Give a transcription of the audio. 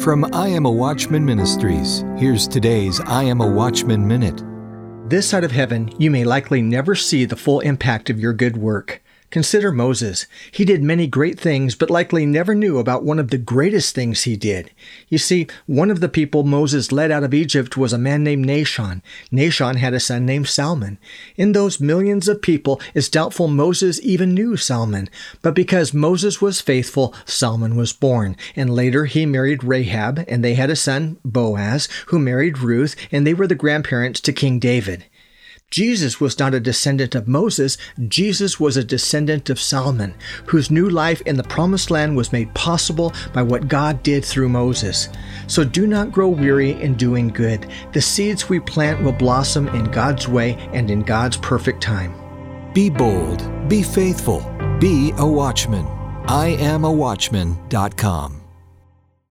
From I Am a Watchman Ministries, here's today's I Am a Watchman Minute. This side of heaven, you may likely never see the full impact of your good work. Consider Moses. He did many great things, but likely never knew about one of the greatest things he did. You see, one of the people Moses led out of Egypt was a man named Nahshon. Nahshon had a son named Salmon. In those millions of people, it's doubtful Moses even knew Salmon. But because Moses was faithful, Salmon was born. And later he married Rahab, and they had a son, Boaz, who married Ruth, and they were the grandparents to King David. Jesus was not a descendant of Moses, Jesus was a descendant of Solomon, whose new life in the promised land was made possible by what God did through Moses. So do not grow weary in doing good. The seeds we plant will blossom in God's way and in God's perfect time. Be bold, be faithful, be a watchman. I am a watchman.com.